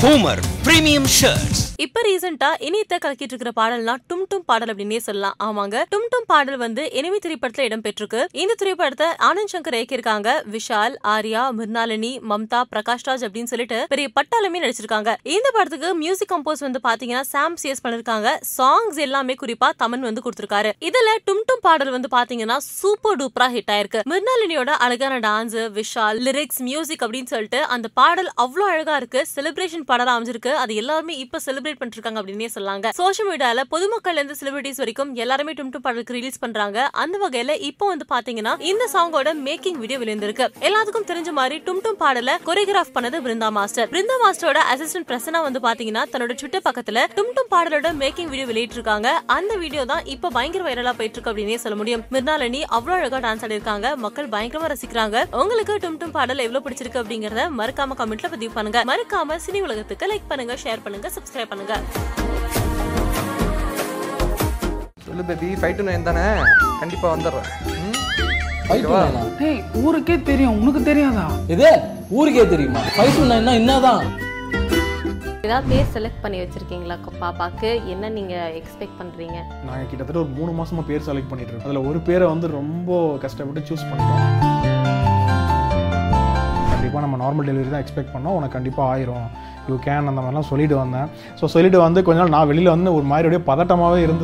Homer Premium Shirts. இப்ப ரீசெண்டா இனியத்தை கலக்கிட்டு இருக்கிற பாடல்னா டும் டும் பாடல் அப்படின்னே சொல்லலாம். ஆமாங்க. டும் டும் பாடல் வந்து எனிமி திரைப்படத்துல இடம்பெற்றிருக்கு இந்த திரைப்படத்தை ஆனந்த் சங்கர் இயக்கியிருக்காங்க. விஷால் ஆர்யா மிர்னாலினி மம்தா பிரகாஷ் ராஜ் அப்படின்னு சொல்லிட்டு பெரிய பட்டாளமே நடிச்சிருக்காங்க. இந்த படத்துக்கு மியூசிக் கம்போஸ் வந்து பாத்தீங்கன்னா சாம் சிஎஸ் பண்ணிருக்காங்க. சாங்ஸ் எல்லாமே குறிப்பா தமன் வந்து கொடுத்திருக்காரு. இதுல டும் டும் பாடல் வந்து பாத்தீங்கன்னா சூப்பர் டூப்பரா ஹிட் ஆயிருக்கு. மிர்னாலினியோட அழகான டான்ஸ் விஷால் லிரிக்ஸ் மியூசிக் அப்படின்னு சொல்லிட்டு அந்த பாடல் அவ்வளவு அழகா இருக்கு. செலிப்ரேஷன் பாடலா அமைஞ்சிருக்கு. அது எல்லாருமே இப்ப செலிப்ரேட் செலிப்ரேட் பண்ணிருக்காங்க அப்படின்னே சொல்லாங்க. சோஷியல் மீடியால பொதுமக்கள் இருந்து செலிபிரிட்டிஸ் வரைக்கும் எல்லாருமே டும் டும் படத்துக்கு ரிலீஸ் பண்றாங்க. அந்த வகையில இப்போ வந்து பாத்தீங்கன்னா இந்த சாங்கோட மேக்கிங் வீடியோ விழுந்திருக்கு. எல்லாத்துக்கும் தெரிஞ்ச மாதிரி டும் டும் பாடல கொரியோகிராஃப் பண்ணது பிருந்தா மாஸ்டர் பிருந்தா மாஸ்டரோட அசிஸ்டன்ட் பிரசனா வந்து பாத்தீங்கன்னா தன்னோட ட்விட்டர் பக்கத்துல டும் டும் பாடலோட மேக்கிங் வீடியோ வெளியிட்டிருக்காங்க. அந்த வீடியோ தான் இப்ப பயங்கர வைரலா போயிட்டு இருக்கு அப்படின்னே சொல்ல முடியும். மிர்னாலினி அவ்வளவு அழகா டான்ஸ் ஆடிருக்காங்க மக்கள் பயங்கரமா ரசிக்கிறாங்க. உங்களுக்கு டும் டும் பாடல் எவ்வளவு பிடிச்சிருக்கு அப்படிங்கறத மறக்காம கமெண்ட்ல பதிவு பண்ணுங்க. மறக்காம சினி உலகத்துக்கு லைக் பண்ணுங்க ஷேர் பண்ணுங்க சப்ஸ்கிரைப் பண்ணுங்க. சொல்லு பேபி ஃபைட்டு நைன் தானே? கண்டிப்பாக வந்துடுறேன்? ஃபைவ் டூ டேய் ஊருக்கே தெரியும். உனக்கு தெரியாதா? இது ஊருக்கே தெரியுமா? ஃபைவ் டூ நைன்னா என்னதான்? ஏதாவது பேர் செலக்ட் பண்ணி வச்சிருக்கீங்களா பாப்பாக்கு? என்ன நீங்க எக்ஸ்பெக்ட் பண்றீங்க? நாங்கள் கிட்டத்தட்ட ஒரு மூணு மாசமா பேர் செலக்ட் பண்ணிட்டு இருக்கோம் அதில் ஒரு பேரை வந்து ரொம்ப கஷ்டப்பட்டு சூஸ் பண்ணிட்டோம். நார்மல் டெலிவரி தான் எக்ஸ்பெக்ட் பண்ணோம். உனக்கு கண்டிப்பாக ஆயிரும். யூ கேன் அந்த மாதிரிலாம் சொல்லிட்டு வந்தேன். ஸோ சொல்லிட்டு வந்து கொஞ்ச நாள் நான் வெளியில் வந்து ஒரு மாதிரி அப்படியே பதட்டமாகவே இருந்து